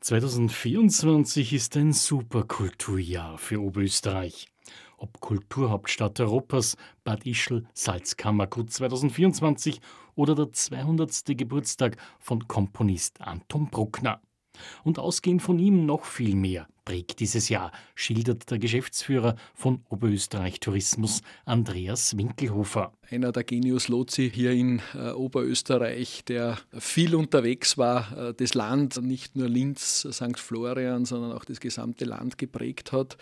2024 ist ein Superkulturjahr für Oberösterreich. Ob Kulturhauptstadt Europas, Bad Ischl, Salzkammergut 2024 oder der 200. Geburtstag von Komponist Anton Bruckner. Und ausgehend von ihm noch viel mehr prägt dieses Jahr, schildert der Geschäftsführer von Oberösterreich Tourismus, Andreas Winkelhofer. Einer der Genius Lozi hier in äh, Oberösterreich, der viel unterwegs war, äh, das Land, nicht nur Linz, St. Florian, sondern auch das gesamte Land geprägt hat.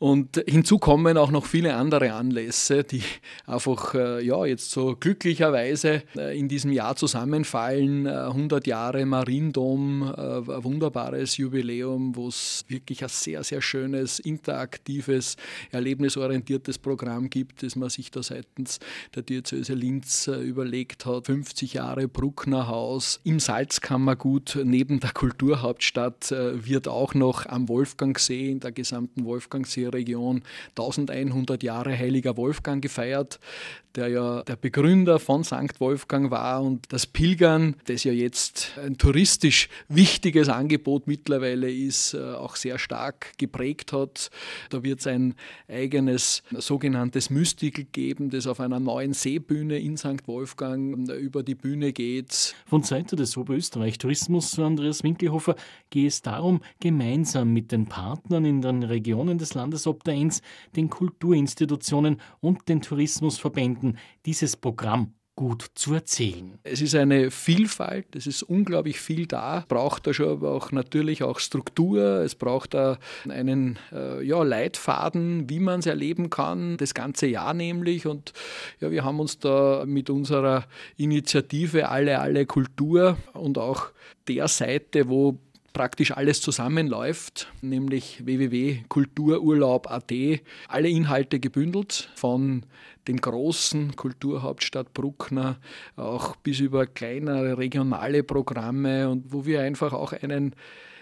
Und hinzu kommen auch noch viele andere Anlässe, die einfach äh, ja, jetzt so glücklicherweise in diesem Jahr zusammenfallen. 100 äh, Jahre Mariendom, ein wunderbares Jubiläum, wo es wirklich ein sehr, sehr schönes, interaktives, erlebnisorientiertes Programm gibt, das man sich da seitens der Diözese Linz überlegt hat. 50 Jahre Bruckner Haus im Salzkammergut neben der Kulturhauptstadt wird auch noch am Wolfgangsee, in der gesamten Wolfgangsee Region 1100 Jahre Heiliger Wolfgang gefeiert, der ja der Begründer von St. Wolfgang war und das Pilgern, das ja jetzt ein touristisch wichtiges Angebot mittlerweile ist, äh, auch sehr stark geprägt hat. Da wird es ein eigenes sogenanntes Mystical geben, das auf einer neuen Seebühne in St. Wolfgang äh, über die Bühne geht. Von Seite des Oberösterreich Tourismus, Andreas Winkelhofer, geht es darum, gemeinsam mit den Partnern in den Regionen des Landes Landesobder den Kulturinstitutionen und den Tourismusverbänden dieses Programm gut zu erzählen. Es ist eine Vielfalt, es ist unglaublich viel da, braucht da schon aber auch natürlich auch Struktur, es braucht da einen äh, ja, Leitfaden, wie man es erleben kann, das ganze Jahr nämlich. Und ja, wir haben uns da mit unserer Initiative Alle, alle Kultur und auch der Seite, wo praktisch alles zusammenläuft, nämlich www.kultururlaub.at. Alle Inhalte gebündelt von den großen Kulturhauptstadt Bruckner, auch bis über kleinere regionale Programme und wo wir einfach auch einen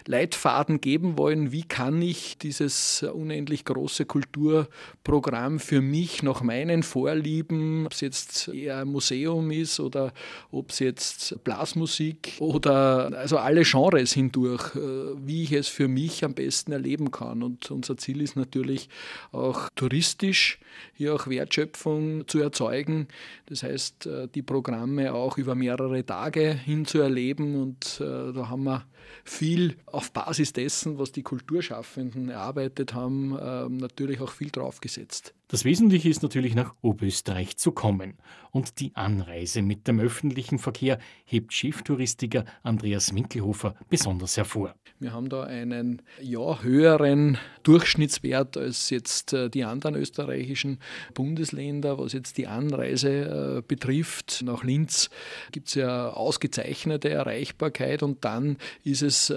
Leitfaden geben wollen, wie kann ich dieses unendlich große Kulturprogramm für mich nach meinen Vorlieben, ob es jetzt eher ein Museum ist oder ob es jetzt Blasmusik oder also alle Genres hindurch, äh, wie ich es für mich am besten erleben kann. Und unser Ziel ist natürlich auch touristisch hier auch Wertschöpfung zu erzeugen. Das heißt, äh, die Programme auch über mehrere Tage hin zu erleben und äh, da haben wir viel auf Basis dessen, was die Kulturschaffenden erarbeitet haben, ähm, natürlich auch viel draufgesetzt. Das Wesentliche ist natürlich nach Oberösterreich zu kommen. Und die Anreise mit dem öffentlichen Verkehr hebt Cheftouristiker Andreas Winkelhofer besonders hervor. Wir haben da einen ja, höheren Durchschnittswert als jetzt äh, die anderen österreichischen Bundesländer, was jetzt die Anreise äh, betrifft. Nach Linz gibt es ja ausgezeichnete Erreichbarkeit und dann ist es äh,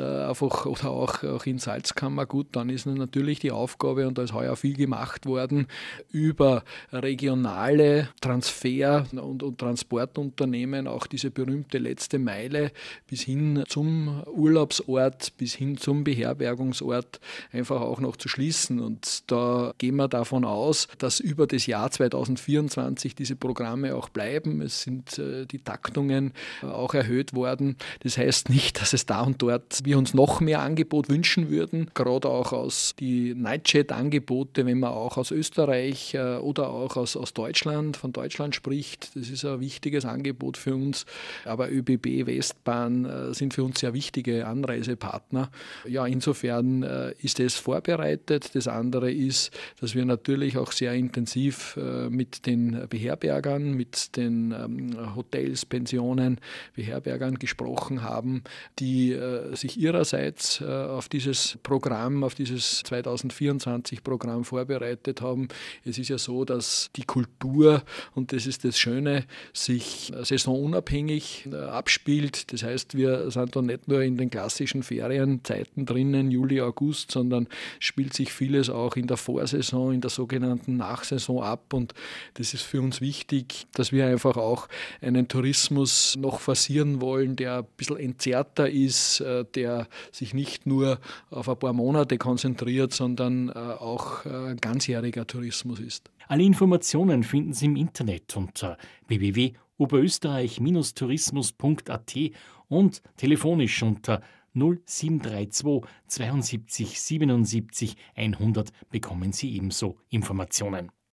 einfach, oder auch, auch in Salzkammer gut, dann ist natürlich die Aufgabe, und da ist heuer viel gemacht worden, über regionale Transfer- und, und Transportunternehmen auch diese berühmte letzte Meile bis hin zum Urlaubsort, bis hin zum Beherbergungsort einfach auch noch zu schließen. Und da gehen wir davon aus, dass über das Jahr 2024 diese Programme auch bleiben. Es sind äh, die Taktungen äh, auch erhöht worden. Das heißt nicht, dass es da und dort wir uns noch mehr Angebot wünschen würden, gerade auch aus die Nightjet-Angebote, wenn man auch aus Österreich Österreich äh, oder auch aus, aus Deutschland, von Deutschland spricht. Das ist ein wichtiges Angebot für uns. Aber ÖBB, Westbahn äh, sind für uns sehr wichtige Anreisepartner. Ja, insofern äh, ist es vorbereitet. Das andere ist, dass wir natürlich auch sehr intensiv mit den Beherbergern, mit den ähm, Hotels, Pensionen, Beherbergern gesprochen haben, die sich ihrerseits auf dieses Programm, auf dieses 2024 Programm vorbereitet haben. Es ist ja so, dass die Kultur, und das ist das Schöne, sich saisonunabhängig äh, abspielt. Das heißt, wir sind da nicht nur in den klassischen Ferienzeiten drinnen, Juli, August, sondern spielt sich vieles auch in der Vorsaison, in der sogenannten Nachsaison ab. Und das ist für uns wichtig, dass wir einfach auch einen Tourismus noch forcieren wollen, der ein bisschen entzerrter ist, äh, der sich nicht nur auf ein paar Monate konzentriert, sondern äh, auch ein ganzjähriger Tourismus Tourismus ist. Alle Informationen finden Sie im Internet unter www.oberösterreich-tourismus.at und telefonisch unter 0732 72 77 100 bekommen Sie ebenso Informationen.